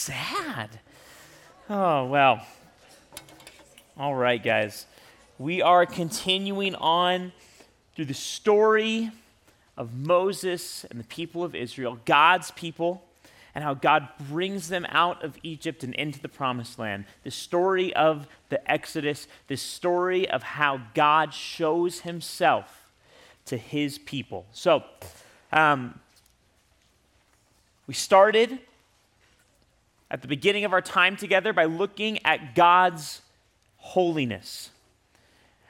sad. Oh, well. All right, guys. We are continuing on through the story of Moses and the people of Israel, God's people, and how God brings them out of Egypt and into the promised land. The story of the Exodus, the story of how God shows himself to his people. So, um, we started at the beginning of our time together by looking at God's holiness.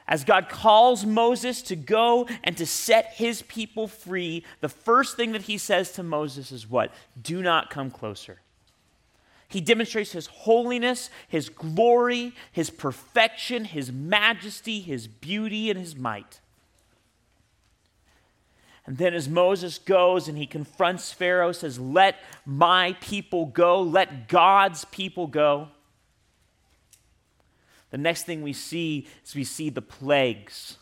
As God calls Moses to go and to set his people free, the first thing that he says to Moses is what? Do not come closer. He demonstrates his holiness, his glory, his perfection, his majesty, his beauty, and his might. And then as Moses goes and he confronts Pharaoh, says, Let my people go, let God's people go. The next thing we see is we see the plagues.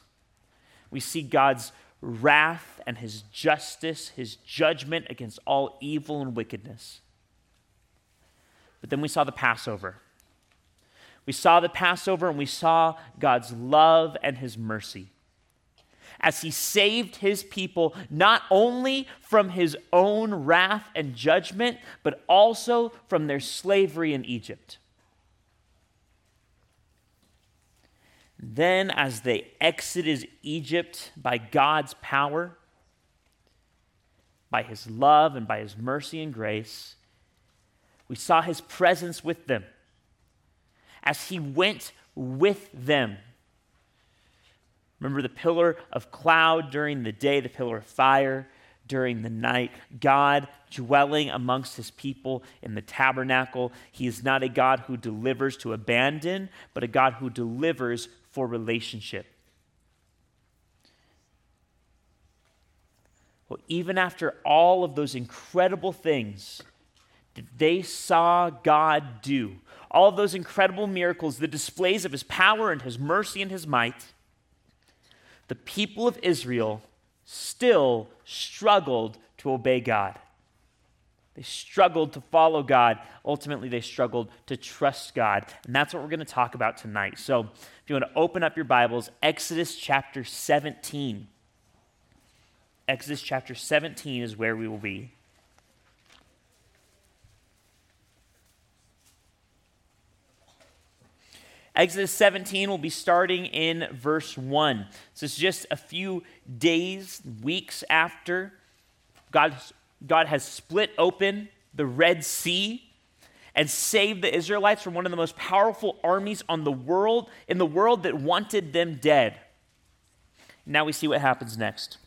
We see God's wrath and his justice, his judgment against all evil and wickedness. But then we saw the Passover. We saw the Passover and we saw God's love and his mercy as he saved his people not only from his own wrath and judgment, but also from their slavery in Egypt. Then, as they exited Egypt by God's power, by his love and by his mercy and grace, we saw his presence with them as he went with them. Remember the pillar of cloud during the day, the pillar of fire during the night, God dwelling amongst his people in the tabernacle. He is not a God who delivers to abandon, but a God who delivers for relationship. Well, even after all of those incredible things that they saw God do, all of those incredible miracles, the displays of his power and his mercy and his might, the people of Israel still struggled to obey God. They struggled to follow God. Ultimately, they struggled to trust God. And that's what we're going to talk about tonight. So, if you want to open up your Bibles, Exodus chapter 17. Exodus chapter 17 is where we will be. Exodus 17 will be starting in verse 1. So it's just a few days, weeks after God, God has split open the Red Sea and saved the Israelites from one of the most powerful armies on the world in the world that wanted them dead. Now we see what happens next.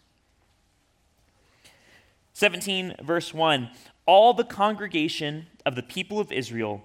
17 verse 1 All the congregation of the people of Israel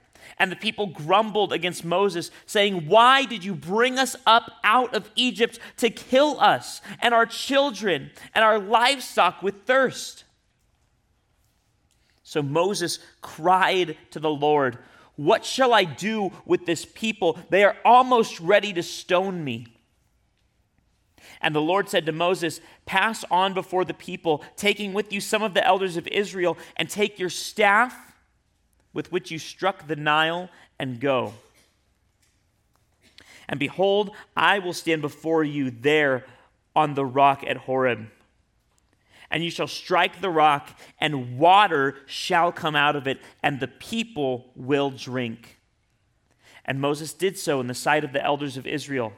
And the people grumbled against Moses, saying, Why did you bring us up out of Egypt to kill us and our children and our livestock with thirst? So Moses cried to the Lord, What shall I do with this people? They are almost ready to stone me. And the Lord said to Moses, Pass on before the people, taking with you some of the elders of Israel, and take your staff with which you struck the Nile, and go. And behold, I will stand before you there on the rock at Horeb. And you shall strike the rock, and water shall come out of it, and the people will drink. And Moses did so in the sight of the elders of Israel.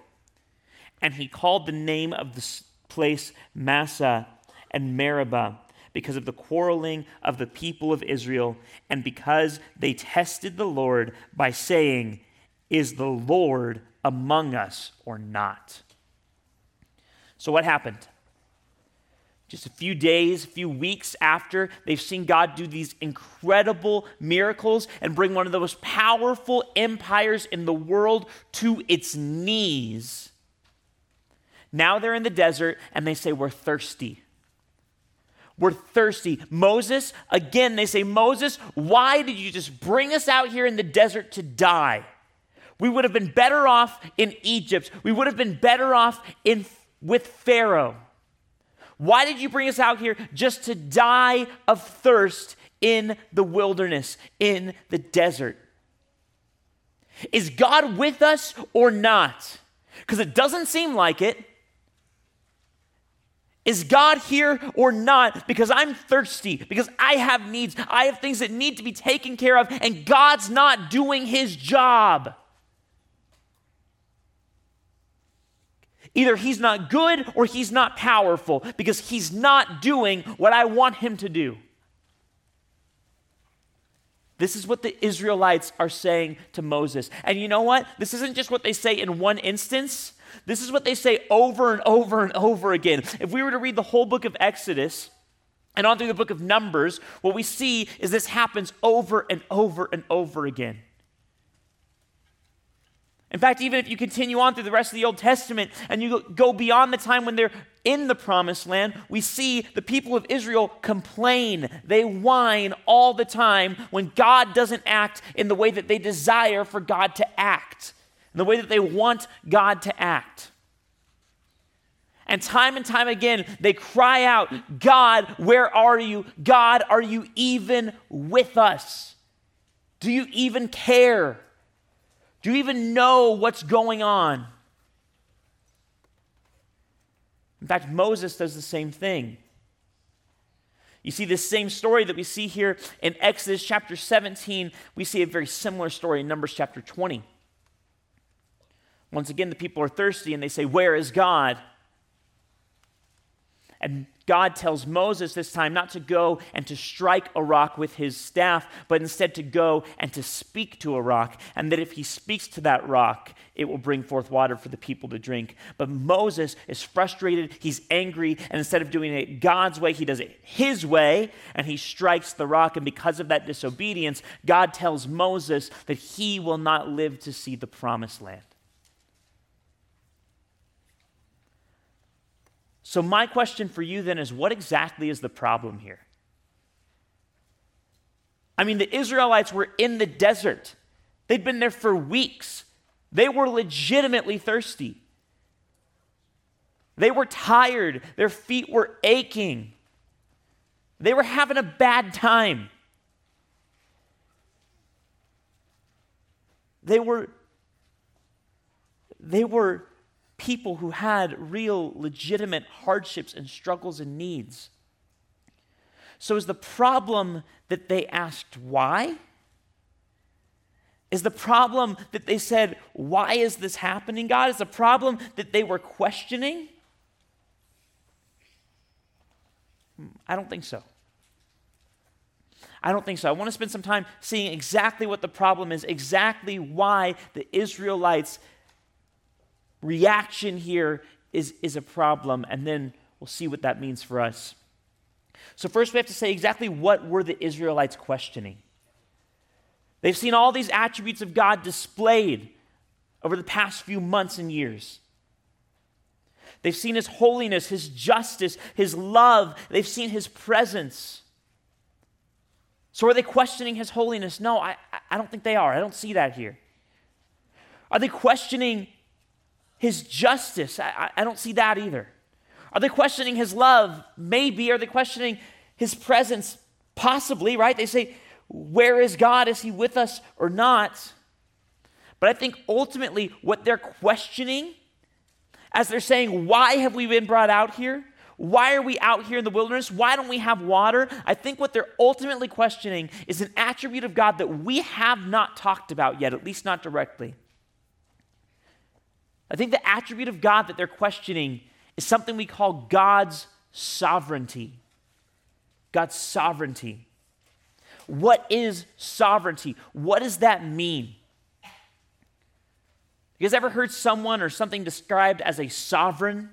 And he called the name of the place Massah and Meribah because of the quarreling of the people of Israel, and because they tested the Lord by saying, Is the Lord among us or not? So, what happened? just a few days, a few weeks after they've seen God do these incredible miracles and bring one of the most powerful empires in the world to its knees. Now they're in the desert and they say, We're thirsty. We're thirsty. Moses, again, they say, Moses, why did you just bring us out here in the desert to die? We would have been better off in Egypt. We would have been better off in, with Pharaoh. Why did you bring us out here just to die of thirst in the wilderness, in the desert? Is God with us or not? Because it doesn't seem like it. Is God here or not? Because I'm thirsty, because I have needs, I have things that need to be taken care of, and God's not doing his job. Either he's not good or he's not powerful because he's not doing what I want him to do. This is what the Israelites are saying to Moses. And you know what? This isn't just what they say in one instance. This is what they say over and over and over again. If we were to read the whole book of Exodus and on through the book of Numbers, what we see is this happens over and over and over again. In fact, even if you continue on through the rest of the Old Testament and you go beyond the time when they're in the promised land, we see the people of Israel complain. They whine all the time when God doesn't act in the way that they desire for God to act, in the way that they want God to act. And time and time again, they cry out, God, where are you? God, are you even with us? Do you even care? Do you even know what's going on? In fact, Moses does the same thing. You see, this same story that we see here in Exodus chapter 17, we see a very similar story in Numbers chapter 20. Once again, the people are thirsty and they say, Where is God? And God tells Moses this time not to go and to strike a rock with his staff, but instead to go and to speak to a rock, and that if he speaks to that rock, it will bring forth water for the people to drink. But Moses is frustrated, he's angry, and instead of doing it God's way, he does it his way, and he strikes the rock. And because of that disobedience, God tells Moses that he will not live to see the promised land. So, my question for you then is what exactly is the problem here? I mean, the Israelites were in the desert, they'd been there for weeks. They were legitimately thirsty. They were tired, their feet were aching. They were having a bad time. They were they were people who had real, legitimate hardships and struggles and needs. So, is the problem that they asked why? Is the problem that they said, Why is this happening, God? Is the problem that they were questioning? Hmm, I don't think so. I don't think so. I want to spend some time seeing exactly what the problem is, exactly why the Israelites reaction here is, is a problem, and then we'll see what that means for us. So, first, we have to say exactly what were the Israelites questioning? They've seen all these attributes of God displayed over the past few months and years. They've seen His holiness, His justice, His love. They've seen His presence. So, are they questioning His holiness? No, I, I don't think they are. I don't see that here. Are they questioning his justice? I, I don't see that either. Are they questioning his love? Maybe. Are they questioning his presence? Possibly, right? They say, Where is God? Is he with us or not? But I think ultimately what they're questioning, as they're saying, Why have we been brought out here? Why are we out here in the wilderness? Why don't we have water? I think what they're ultimately questioning is an attribute of God that we have not talked about yet, at least not directly. I think the attribute of God that they're questioning is something we call God's sovereignty. God's sovereignty. What is sovereignty? What does that mean? You guys ever heard someone or something described as a sovereign?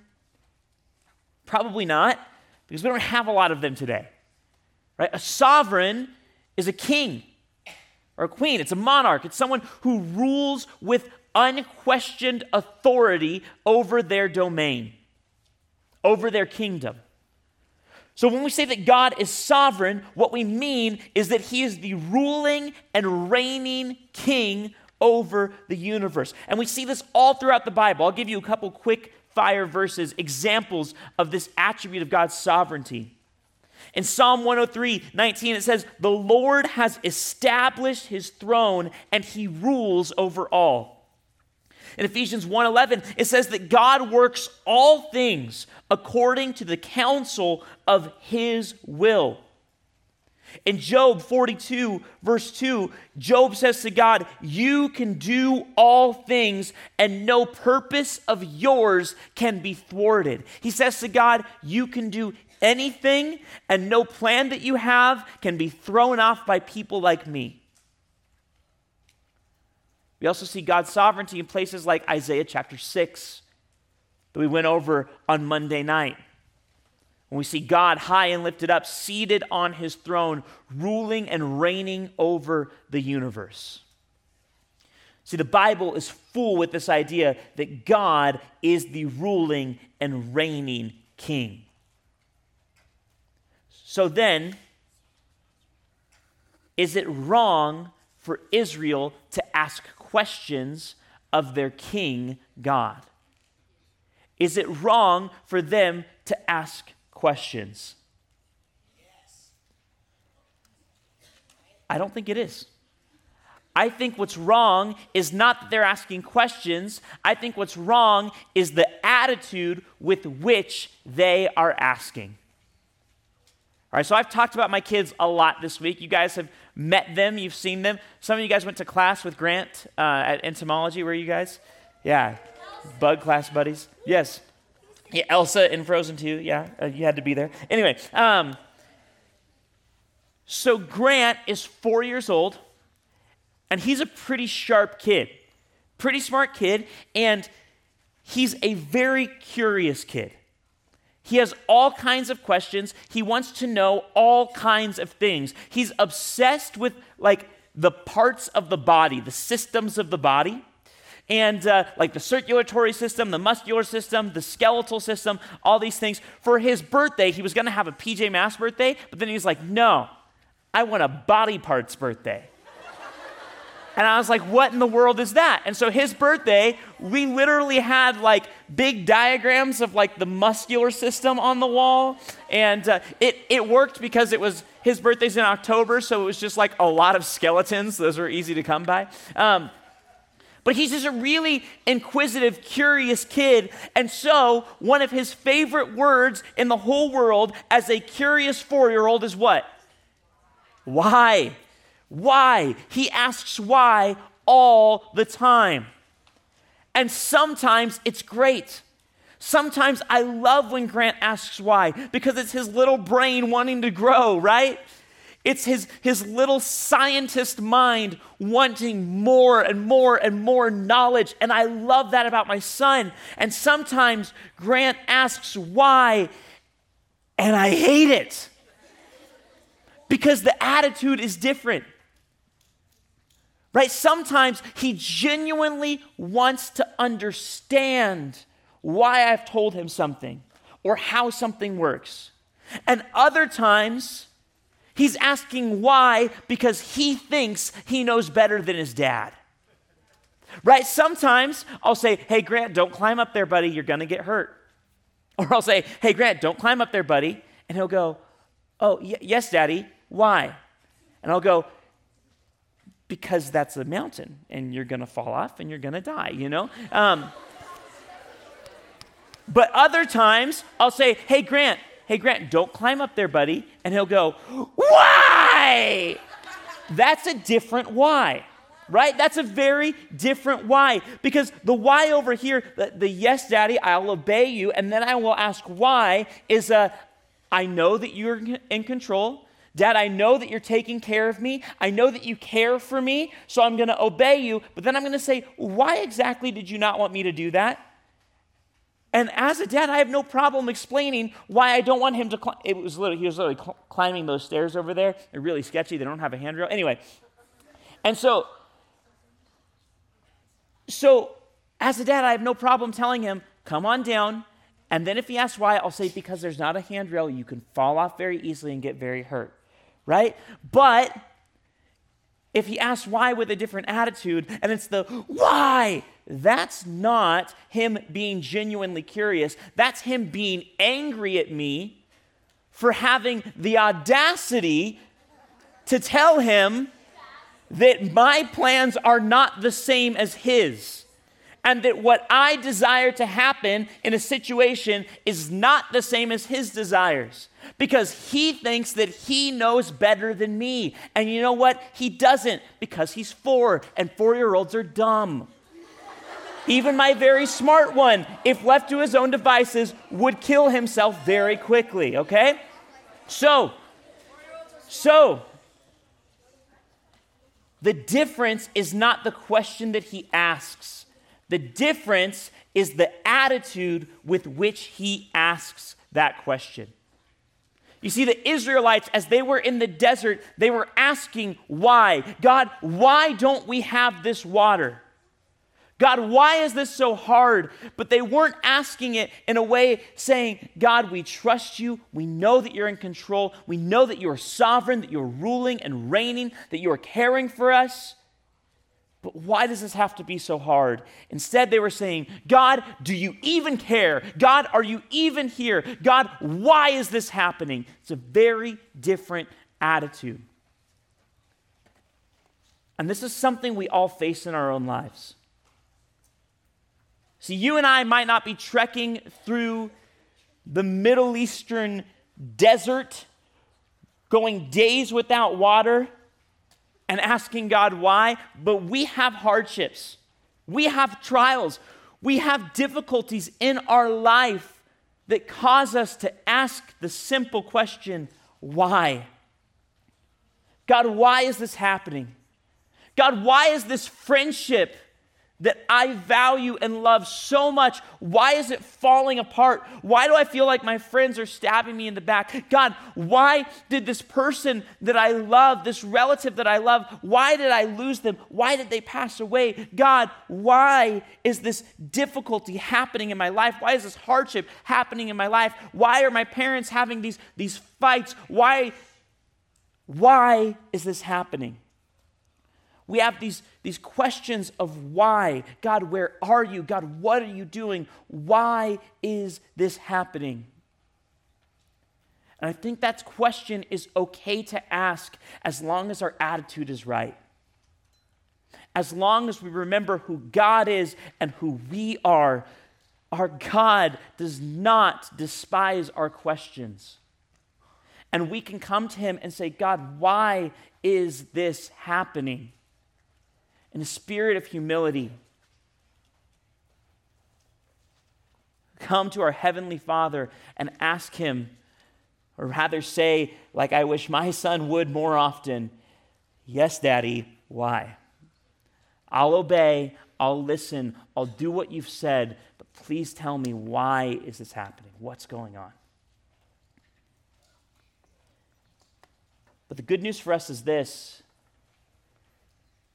Probably not. because we don't have a lot of them today. Right? A sovereign is a king or a queen, it's a monarch, it's someone who rules with unquestioned authority over their domain, over their kingdom. So when we say that God is sovereign, what we mean is that he is the ruling and reigning king over the universe. And we see this all throughout the Bible. I'll give you a couple quick fire verses, examples of this attribute of God's sovereignty. In Psalm 103, 19, it says, The Lord has established his throne and he rules over all. In Ephesians 1:11 it says that God works all things according to the counsel of his will. In Job 42, verse 2, Job says to God, You can do all things, and no purpose of yours can be thwarted. He says to God, You can do anything, and no plan that you have can be thrown off by people like me. We also see God's sovereignty in places like Isaiah chapter 6 that we went over on Monday night. When we see God high and lifted up, seated on his throne, ruling and reigning over the universe. See, the Bible is full with this idea that God is the ruling and reigning king. So then, is it wrong for Israel to ask questions of their king, God? Is it wrong for them to ask questions? I don't think it is. I think what's wrong is not that they're asking questions. I think what's wrong is the attitude with which they are asking. All right, so I've talked about my kids a lot this week. You guys have met them, you've seen them. Some of you guys went to class with Grant uh, at entomology. Were you guys? Yeah. Bug class buddies. Yes. Yeah, Elsa in Frozen 2. Yeah, uh, you had to be there. Anyway, um, so Grant is four years old, and he's a pretty sharp kid, pretty smart kid, and he's a very curious kid. He has all kinds of questions. He wants to know all kinds of things. He's obsessed with like the parts of the body, the systems of the body and uh, like the circulatory system, the muscular system, the skeletal system, all these things. For his birthday, he was going to have a PJ Masks birthday, but then he was like, no, I want a body parts birthday. And I was like, what in the world is that? And so his birthday, we literally had like big diagrams of like the muscular system on the wall. And uh, it, it worked because it was his birthday's in October, so it was just like a lot of skeletons. Those were easy to come by. Um, but he's just a really inquisitive, curious kid. And so, one of his favorite words in the whole world as a curious four year old is what? Why? Why? He asks why all the time. And sometimes it's great. Sometimes I love when Grant asks why because it's his little brain wanting to grow, right? It's his, his little scientist mind wanting more and more and more knowledge. And I love that about my son. And sometimes Grant asks why, and I hate it because the attitude is different. Right? Sometimes he genuinely wants to understand why I've told him something or how something works. And other times, He's asking why because he thinks he knows better than his dad. Right? Sometimes I'll say, Hey, Grant, don't climb up there, buddy. You're going to get hurt. Or I'll say, Hey, Grant, don't climb up there, buddy. And he'll go, Oh, y- yes, daddy. Why? And I'll go, Because that's a mountain and you're going to fall off and you're going to die, you know? Um, but other times I'll say, Hey, Grant, Hey, Grant, don't climb up there, buddy. And he'll go, Why? That's a different why, right? That's a very different why. Because the why over here, the, the yes, daddy, I'll obey you, and then I will ask why, is a I know that you're in control. Dad, I know that you're taking care of me. I know that you care for me, so I'm going to obey you. But then I'm going to say, why exactly did you not want me to do that? And as a dad, I have no problem explaining why I don't want him to climb. It was literally, he was literally cl- climbing those stairs over there. They're really sketchy. They don't have a handrail. Anyway, and so, so as a dad, I have no problem telling him, come on down. And then if he asks why, I'll say, because there's not a handrail, you can fall off very easily and get very hurt, right? But if he asks why with a different attitude and it's the why, that's not him being genuinely curious. That's him being angry at me for having the audacity to tell him that my plans are not the same as his. And that what I desire to happen in a situation is not the same as his desires because he thinks that he knows better than me. And you know what? He doesn't because he's four, and four year olds are dumb. Even my very smart one, if left to his own devices, would kill himself very quickly, okay? So, so, the difference is not the question that he asks. The difference is the attitude with which he asks that question. You see, the Israelites, as they were in the desert, they were asking why. God, why don't we have this water? God, why is this so hard? But they weren't asking it in a way saying, God, we trust you. We know that you're in control. We know that you're sovereign, that you're ruling and reigning, that you are caring for us. But why does this have to be so hard? Instead, they were saying, God, do you even care? God, are you even here? God, why is this happening? It's a very different attitude. And this is something we all face in our own lives. See, you and I might not be trekking through the Middle Eastern desert, going days without water and asking God why, but we have hardships. We have trials. We have difficulties in our life that cause us to ask the simple question why? God, why is this happening? God, why is this friendship that I value and love so much, why is it falling apart? Why do I feel like my friends are stabbing me in the back? God, why did this person that I love, this relative that I love, why did I lose them? Why did they pass away? God, why is this difficulty happening in my life? Why is this hardship happening in my life? Why are my parents having these, these fights? Why, why is this happening? We have these, these questions of why. God, where are you? God, what are you doing? Why is this happening? And I think that question is okay to ask as long as our attitude is right. As long as we remember who God is and who we are, our God does not despise our questions. And we can come to Him and say, God, why is this happening? In a spirit of humility. Come to our Heavenly Father and ask Him, or rather say, like I wish my son would more often, Yes, Daddy, why? I'll obey, I'll listen, I'll do what you've said, but please tell me why is this happening? What's going on? But the good news for us is this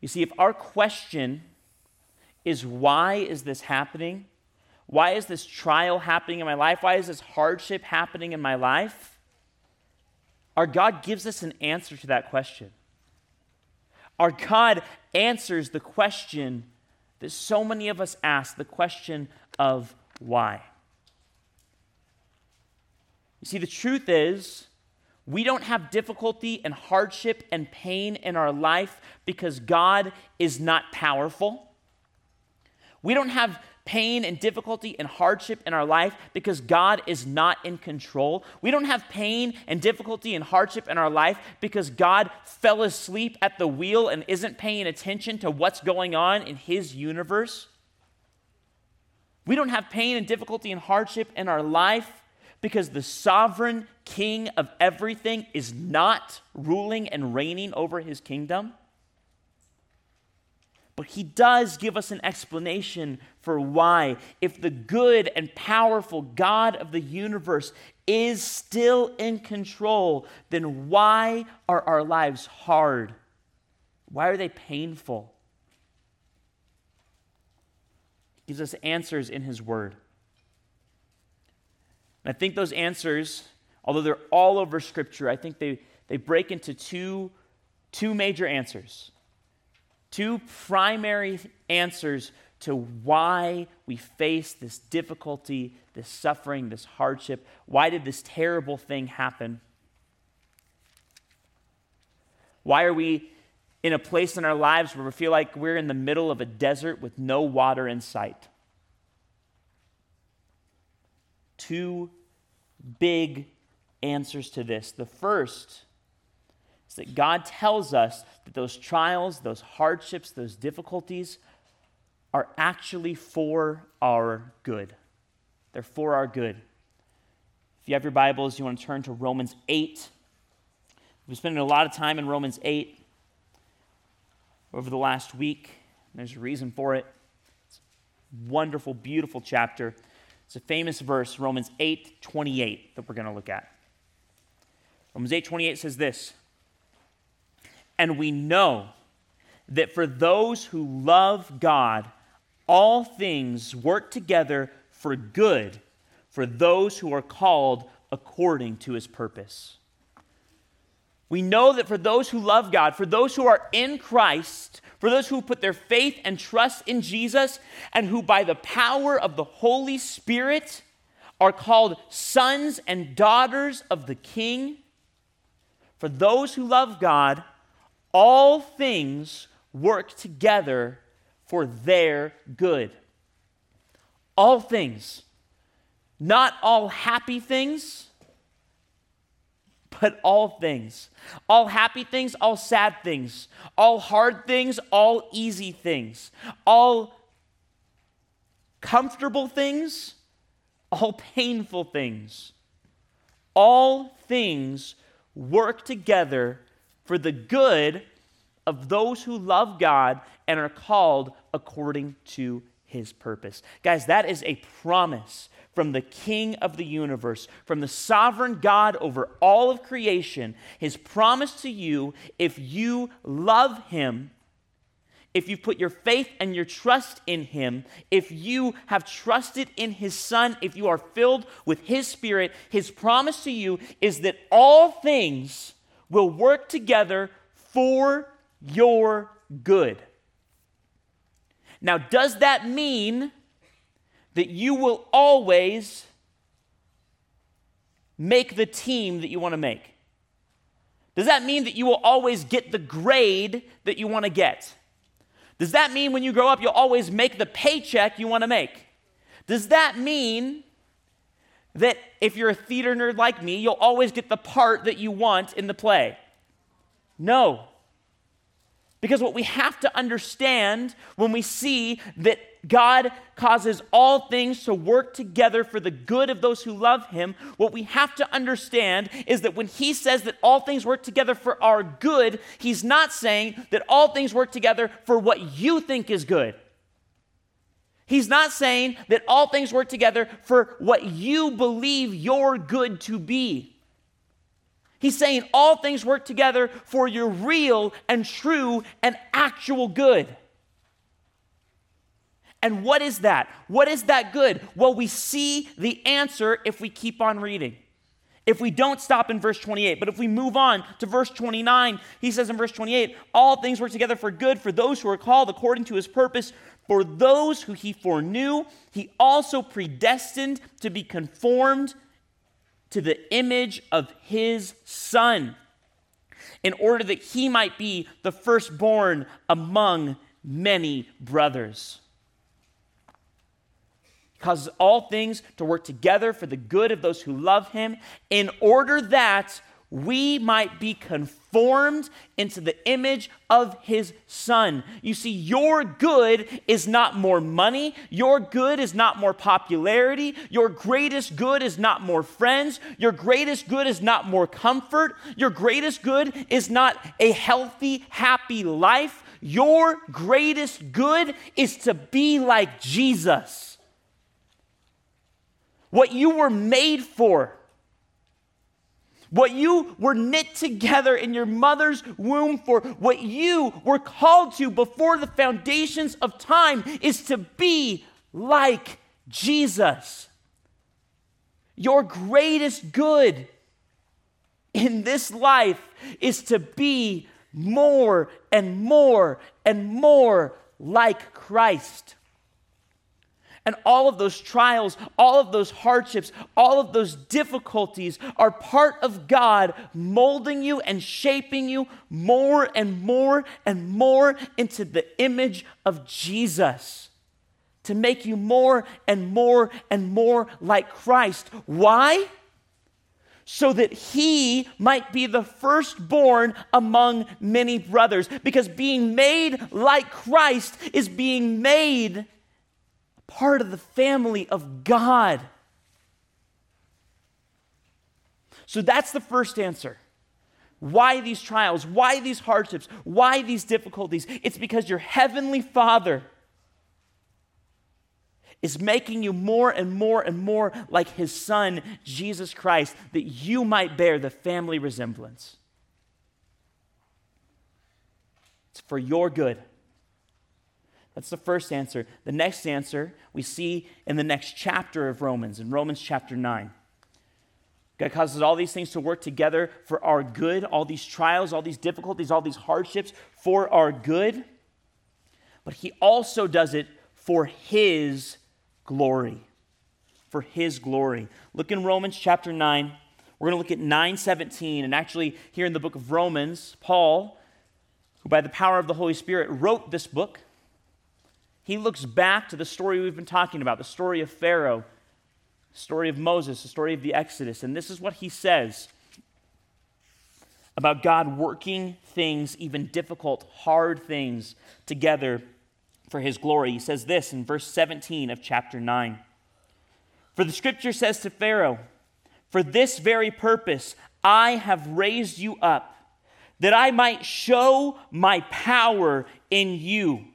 you see, if our question is why is this happening? Why is this trial happening in my life? Why is this hardship happening in my life? Our God gives us an answer to that question. Our God answers the question that so many of us ask the question of why. You see, the truth is, we don't have difficulty and hardship and pain in our life because God is not powerful. We don't have pain and difficulty and hardship in our life because God is not in control. We don't have pain and difficulty and hardship in our life because God fell asleep at the wheel and isn't paying attention to what's going on in His universe. We don't have pain and difficulty and hardship in our life because the sovereign king of everything is not ruling and reigning over his kingdom. but he does give us an explanation for why. If the good and powerful God of the universe is still in control, then why are our lives hard? Why are they painful? He gives us answers in his word. And I think those answers, although they're all over Scripture, I think they, they break into two, two major answers two primary answers to why we face this difficulty, this suffering, this hardship. Why did this terrible thing happen? Why are we in a place in our lives where we feel like we're in the middle of a desert with no water in sight? Two big answers to this. The first is that God tells us that those trials, those hardships, those difficulties are actually for our good. They're for our good. If you have your Bibles, you want to turn to Romans 8. We've spent a lot of time in Romans 8 over the last week. There's a reason for it. It's a wonderful, beautiful chapter. It's a famous verse, Romans 8 28, that we're going to look at. Romans 8 28 says this And we know that for those who love God, all things work together for good for those who are called according to his purpose. We know that for those who love God, for those who are in Christ, for those who put their faith and trust in Jesus, and who by the power of the Holy Spirit are called sons and daughters of the King, for those who love God, all things work together for their good. All things. Not all happy things, but all things. All happy things, all sad things. All hard things, all easy things. All comfortable things, all painful things. All things work together for the good of those who love God and are called according to his purpose. Guys, that is a promise from the King of the universe, from the sovereign God over all of creation. His promise to you if you love him, if you put your faith and your trust in him, if you have trusted in his son, if you are filled with his spirit, his promise to you is that all things will work together for your good. Now, does that mean that you will always make the team that you want to make? Does that mean that you will always get the grade that you want to get? Does that mean when you grow up, you'll always make the paycheck you want to make? Does that mean that if you're a theater nerd like me, you'll always get the part that you want in the play? No. Because what we have to understand when we see that God causes all things to work together for the good of those who love him, what we have to understand is that when he says that all things work together for our good, he's not saying that all things work together for what you think is good. He's not saying that all things work together for what you believe your good to be. He's saying all things work together for your real and true and actual good. And what is that? What is that good? Well, we see the answer if we keep on reading. If we don't stop in verse 28, but if we move on to verse 29, he says in verse 28 All things work together for good for those who are called according to his purpose. For those who he foreknew, he also predestined to be conformed to the image of his son, in order that he might be the firstborn among many brothers. He causes all things to work together for the good of those who love him, in order that we might be conformed into the image of his son. You see, your good is not more money. Your good is not more popularity. Your greatest good is not more friends. Your greatest good is not more comfort. Your greatest good is not a healthy, happy life. Your greatest good is to be like Jesus. What you were made for what you were knit together in your mother's womb for, what you were called to before the foundations of time is to be like Jesus. Your greatest good in this life is to be more and more and more like Christ. And all of those trials, all of those hardships, all of those difficulties are part of God molding you and shaping you more and more and more into the image of Jesus. To make you more and more and more like Christ. Why? so that he might be the firstborn among many brothers. Because being made like Christ is being made part of the family of God. So that's the first answer. Why these trials? Why these hardships? Why these difficulties? It's because your heavenly Father is making you more and more and more like his Son, Jesus Christ, that you might bear the family resemblance. It's for your good. That's the first answer. The next answer we see in the next chapter of Romans, in Romans chapter 9. God causes all these things to work together for our good, all these trials, all these difficulties, all these hardships for our good. But He also does it for His glory. For His glory. Look in Romans chapter 9. We're going to look at 917. And actually, here in the book of Romans, Paul, who by the power of the Holy Spirit wrote this book, he looks back to the story we've been talking about the story of Pharaoh, the story of Moses, the story of the Exodus. And this is what he says about God working things, even difficult, hard things, together for his glory. He says this in verse 17 of chapter 9. For the scripture says to Pharaoh, For this very purpose I have raised you up, that I might show my power in you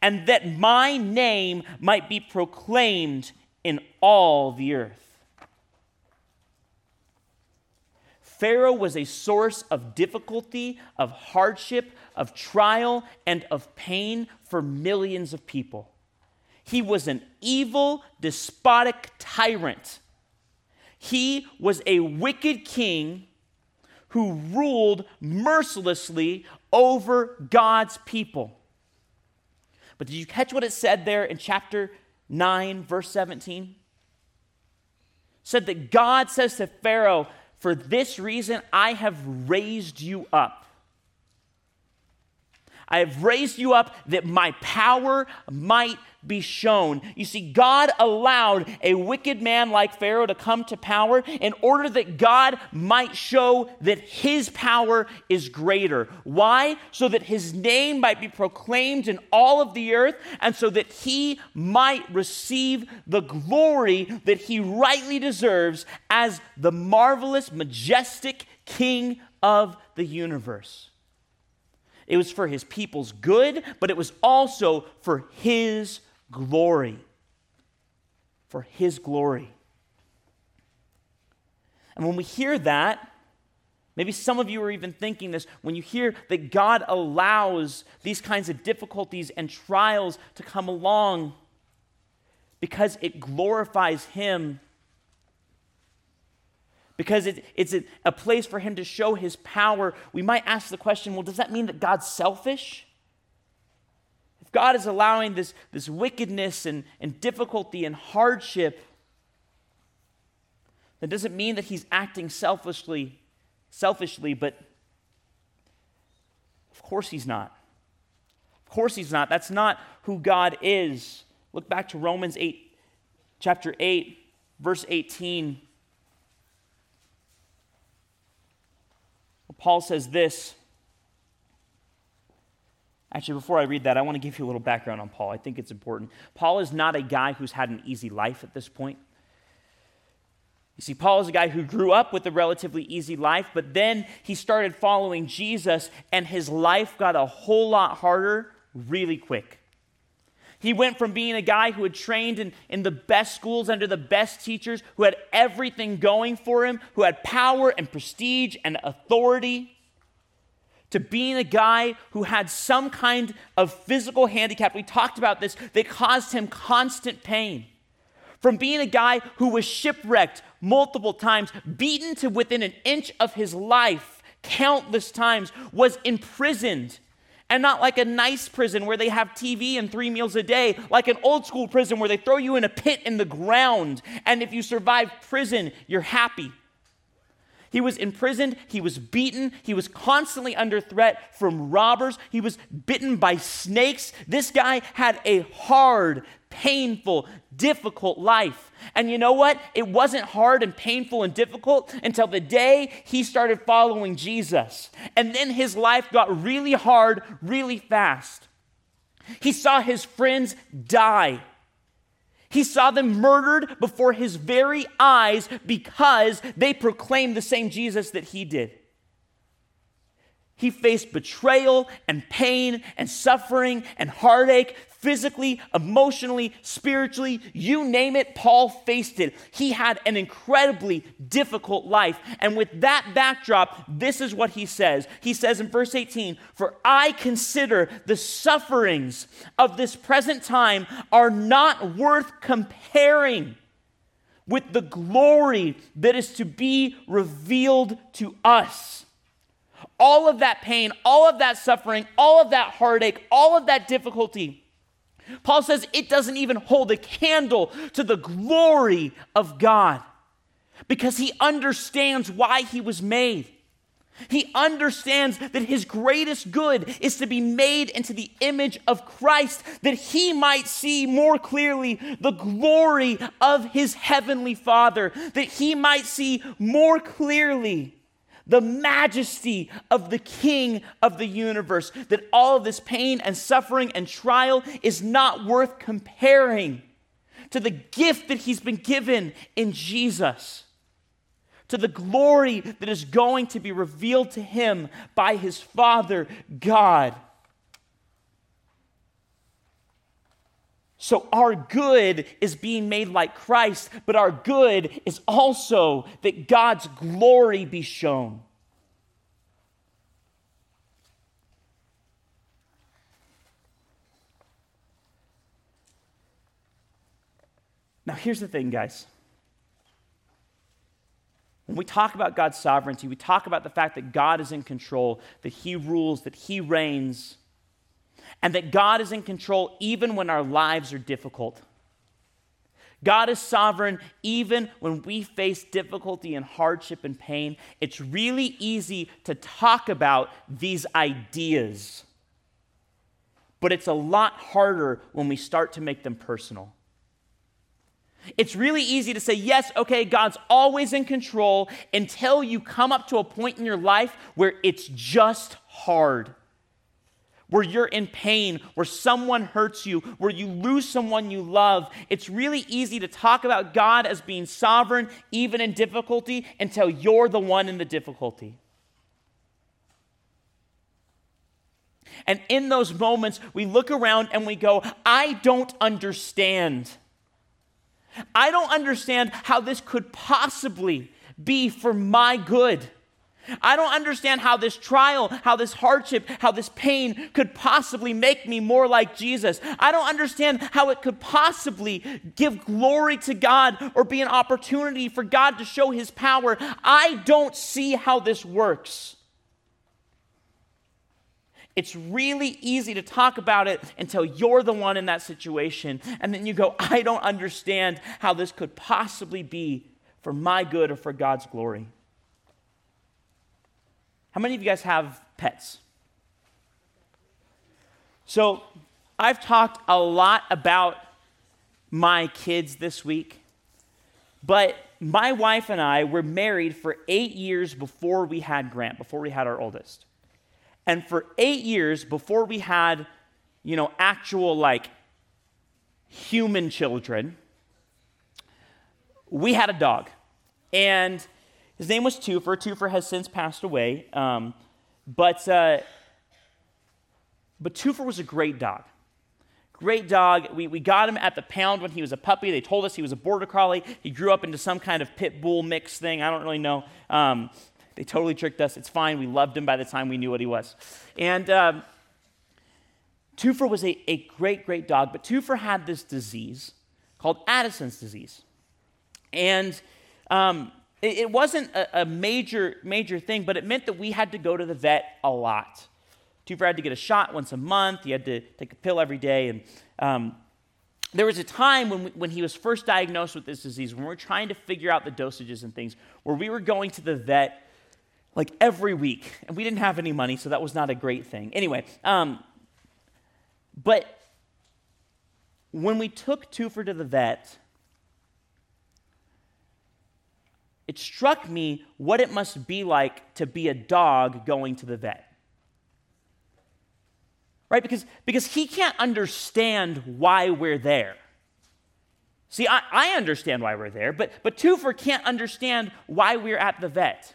and that my name might be proclaimed in all the earth. Pharaoh was a source of difficulty, of hardship, of trial, and of pain for millions of people. He was an evil, despotic tyrant. He was a wicked king who ruled mercilessly over God's people. But did you catch what it said there in chapter 9, verse 17? said that God says to Pharaoh, For this reason I have raised you up. I have raised you up that my power might be shown. You see, God allowed a wicked man like Pharaoh to come to power in order that God might show that his power is greater. Why? So that his name might be proclaimed in all of the earth and so that he might receive the glory that he rightly deserves as the marvelous, majestic king of the universe. It was for his people's good, but it was also for his glory. For his glory. And when we hear that, maybe some of you are even thinking this, when you hear that God allows these kinds of difficulties and trials to come along because it glorifies him because it, it's a, a place for him to show his power, we might ask the question well, does that mean that God's selfish? If God is allowing this, this wickedness and, and difficulty and hardship, that doesn't mean that he's acting selfishly, selfishly, but of course he's not. Of course he's not. That's not who God is. Look back to Romans 8, chapter 8, verse 18. Paul says this. Actually, before I read that, I want to give you a little background on Paul. I think it's important. Paul is not a guy who's had an easy life at this point. You see, Paul is a guy who grew up with a relatively easy life, but then he started following Jesus, and his life got a whole lot harder really quick. He went from being a guy who had trained in, in the best schools under the best teachers, who had everything going for him, who had power and prestige and authority, to being a guy who had some kind of physical handicap. We talked about this that caused him constant pain. From being a guy who was shipwrecked multiple times, beaten to within an inch of his life countless times, was imprisoned. And not like a nice prison where they have TV and three meals a day, like an old school prison where they throw you in a pit in the ground. And if you survive prison, you're happy. He was imprisoned, he was beaten, he was constantly under threat from robbers, he was bitten by snakes. This guy had a hard, painful, difficult life. And you know what? It wasn't hard and painful and difficult until the day he started following Jesus. And then his life got really hard really fast. He saw his friends die. He saw them murdered before his very eyes because they proclaimed the same Jesus that he did. He faced betrayal and pain and suffering and heartache physically, emotionally, spiritually, you name it, Paul faced it. He had an incredibly difficult life. And with that backdrop, this is what he says. He says in verse 18, For I consider the sufferings of this present time are not worth comparing with the glory that is to be revealed to us all of that pain, all of that suffering, all of that heartache, all of that difficulty. Paul says it doesn't even hold a candle to the glory of God because he understands why he was made. He understands that his greatest good is to be made into the image of Christ, that he might see more clearly the glory of his heavenly Father, that he might see more clearly the majesty of the King of the universe, that all of this pain and suffering and trial is not worth comparing to the gift that he's been given in Jesus, to the glory that is going to be revealed to him by his Father, God. So, our good is being made like Christ, but our good is also that God's glory be shown. Now, here's the thing, guys. When we talk about God's sovereignty, we talk about the fact that God is in control, that He rules, that He reigns and that God is in control even when our lives are difficult. God is sovereign even when we face difficulty and hardship and pain. It's really easy to talk about these ideas, but it's a lot harder when we start to make them personal. It's really easy to say, yes, okay, God's always in control until you come up to a point in your life where it's just hard where you're in pain, where someone hurts you, where you lose someone you love, it's really easy to talk about God as being sovereign even in difficulty until you're the one in the difficulty. And in those moments, we look around and we go, I don't understand. I don't understand how this could possibly be for my good. I don't understand how this trial, how this hardship, how this pain could possibly make me more like Jesus. I don't understand how it could possibly give glory to God or be an opportunity for God to show his power. I don't see how this works. It's really easy to talk about it until you're the one in that situation. And then you go, I don't understand how this could possibly be for my good or for God's glory. How many of you guys have pets? So, I've talked a lot about my kids this week, but my wife and I were married for eight years before we had Grant, before we had our oldest. And for eight years before we had, you know, actual like human children, we had a dog. And his name was Twofer. Twofer has since passed away. Um, but, uh, but Twofer was a great dog. Great dog. We, we got him at the pound when he was a puppy. They told us he was a border collie. He grew up into some kind of pit bull mix thing. I don't really know. Um, they totally tricked us. It's fine. We loved him by the time we knew what he was. And um, Twofer was a, a great, great dog, but Twofer had this disease called Addison's disease. And um, it, it, wasn't a, a, major, major thing, but it meant that we had to go to the vet a lot. Twofer had to get a shot once a month. He had to take a pill every day. And um, there was a time when, we, when he was first diagnosed with this disease, when we were trying to figure out the dosages and things, where we were going to the vet like every week. And we didn't have any money, so that was not a great thing. Anyway, um, but when we took Twofer to the vet, it struck me what it must be like to be a dog going to the vet. Right? Because, because he can't understand why we're there. See, I, I understand why we're there, but, but Twofer can't understand why we're at the vet.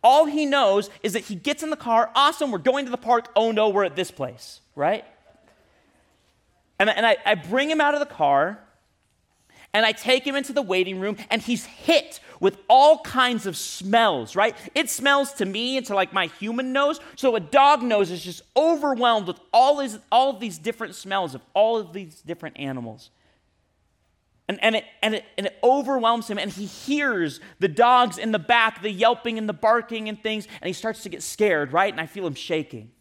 All he knows is that he gets in the car, awesome, we're going to the park, oh no, we're at this place, right? And, and I, I bring him out of the car, and I take him into the waiting room, and he's hit with all kinds of smells, right? It smells to me and to like my human nose. So a dog nose is just overwhelmed with all, these, all of these different smells of all of these different animals. And, and, it, and, it, and it overwhelms him, and he hears the dogs in the back, the yelping and the barking and things, and he starts to get scared, right? And I feel him shaking.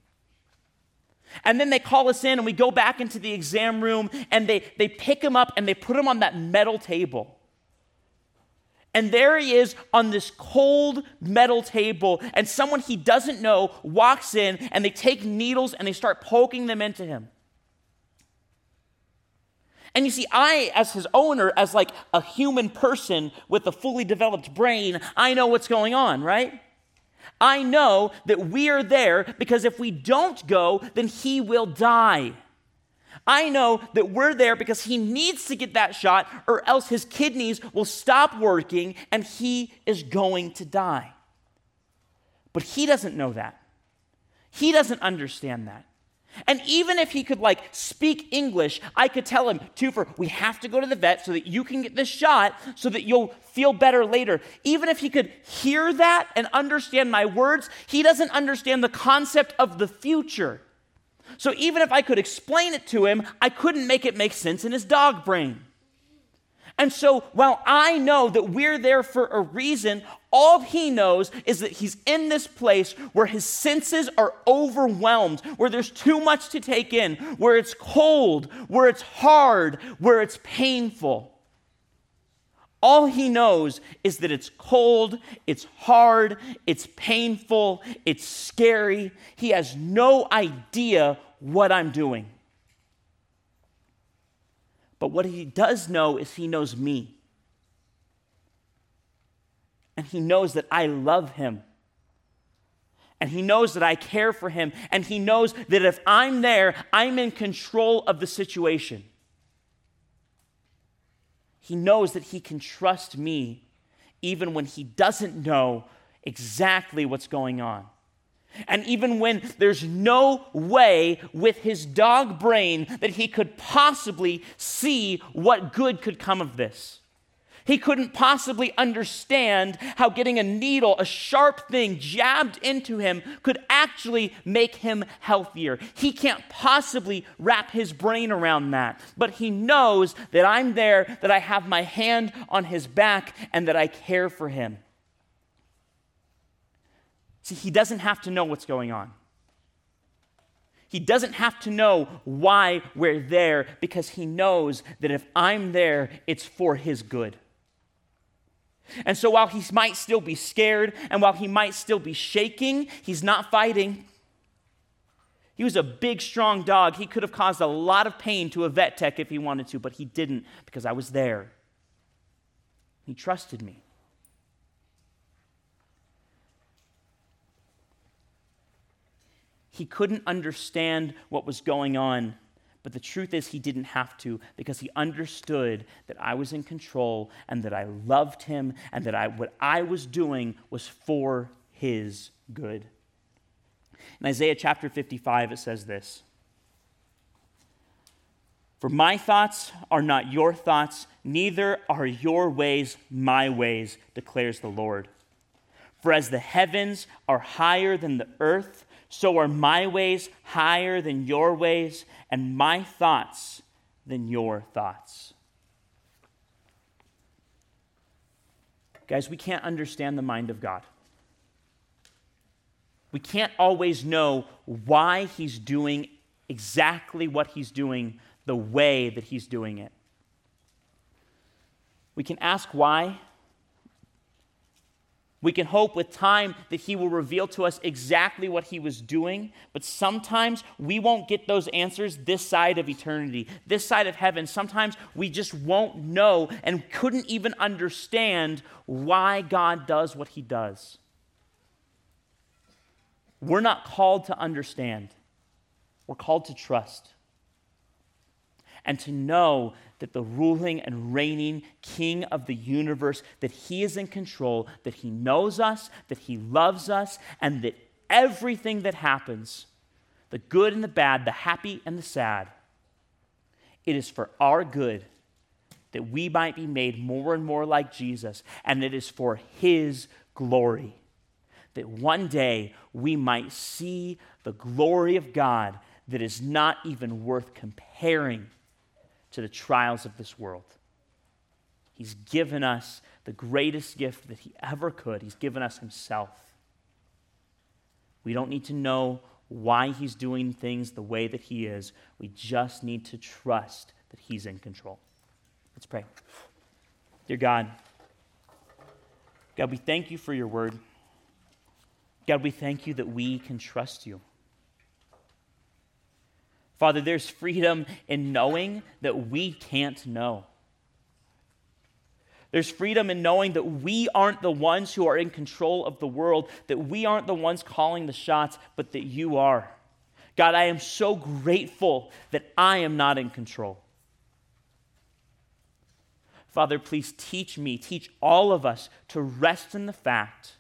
And then they call us in, and we go back into the exam room, and they, they pick him up and they put him on that metal table. And there he is on this cold metal table, and someone he doesn't know walks in, and they take needles and they start poking them into him. And you see, I, as his owner, as like a human person with a fully developed brain, I know what's going on, right? I know that we are there because if we don't go, then he will die. I know that we're there because he needs to get that shot, or else his kidneys will stop working and he is going to die. But he doesn't know that. He doesn't understand that. And even if he could like speak English, I could tell him, Twofer, we have to go to the vet so that you can get this shot so that you'll feel better later. Even if he could hear that and understand my words, he doesn't understand the concept of the future. So even if I could explain it to him, I couldn't make it make sense in his dog brain. And so while I know that we're there for a reason, all he knows is that he's in this place where his senses are overwhelmed, where there's too much to take in, where it's cold, where it's hard, where it's painful. All he knows is that it's cold, it's hard, it's painful, it's scary. He has no idea what I'm doing. But what he does know is he knows me. And he knows that I love him. And he knows that I care for him. And he knows that if I'm there, I'm in control of the situation. He knows that he can trust me even when he doesn't know exactly what's going on. And even when there's no way with his dog brain that he could possibly see what good could come of this. He couldn't possibly understand how getting a needle, a sharp thing jabbed into him, could actually make him healthier. He can't possibly wrap his brain around that. But he knows that I'm there, that I have my hand on his back, and that I care for him. See, he doesn't have to know what's going on. He doesn't have to know why we're there because he knows that if I'm there, it's for his good. And so while he might still be scared and while he might still be shaking, he's not fighting. He was a big, strong dog. He could have caused a lot of pain to a vet tech if he wanted to, but he didn't because I was there. He trusted me. He couldn't understand what was going on, But the truth is, he didn't have to because he understood that I was in control and that I loved him and that I, what I was doing was for his good. In Isaiah chapter 55, it says this For my thoughts are not your thoughts, neither are your ways my ways, declares the Lord. For as the heavens are higher than the earth, so are my ways higher than your ways, and my thoughts than your thoughts. Guys, we can't understand the mind of God. We can't always know why He's doing exactly what He's doing the way that He's doing it. We can ask why, we can hope with time that He will reveal to us exactly what He was doing, but sometimes we won't get those answers this side of eternity, this side of heaven. Sometimes we just won't know and couldn't even understand why God does what He does. We're not called to understand, we're called to trust and to know that the ruling and reigning king of the universe that he is in control that he knows us that he loves us and that everything that happens the good and the bad the happy and the sad it is for our good that we might be made more and more like Jesus and it is for his glory that one day we might see the glory of God that is not even worth comparing to the trials of this world. He's given us the greatest gift that He ever could. He's given us Himself. We don't need to know why He's doing things the way that He is. We just need to trust that He's in control. Let's pray. Dear God, God, we thank you for your word. God, we thank you that we can trust you. Father, there's freedom in knowing that we can't know. There's freedom in knowing that we aren't the ones who are in control of the world, that we aren't the ones calling the shots, but that you are. God, I am so grateful that I am not in control. Father, please teach me, teach all of us to rest in the fact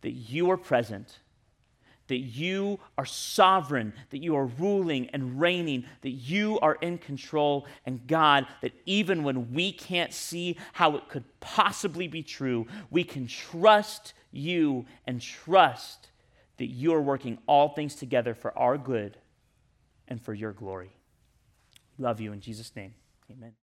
that you are present that you are sovereign, that you are ruling and reigning, that you are in control, and God, that even when we can't see how it could possibly be true, we can trust you and trust that you are working all things together for our good and for your glory. Love you in Jesus' name. Amen.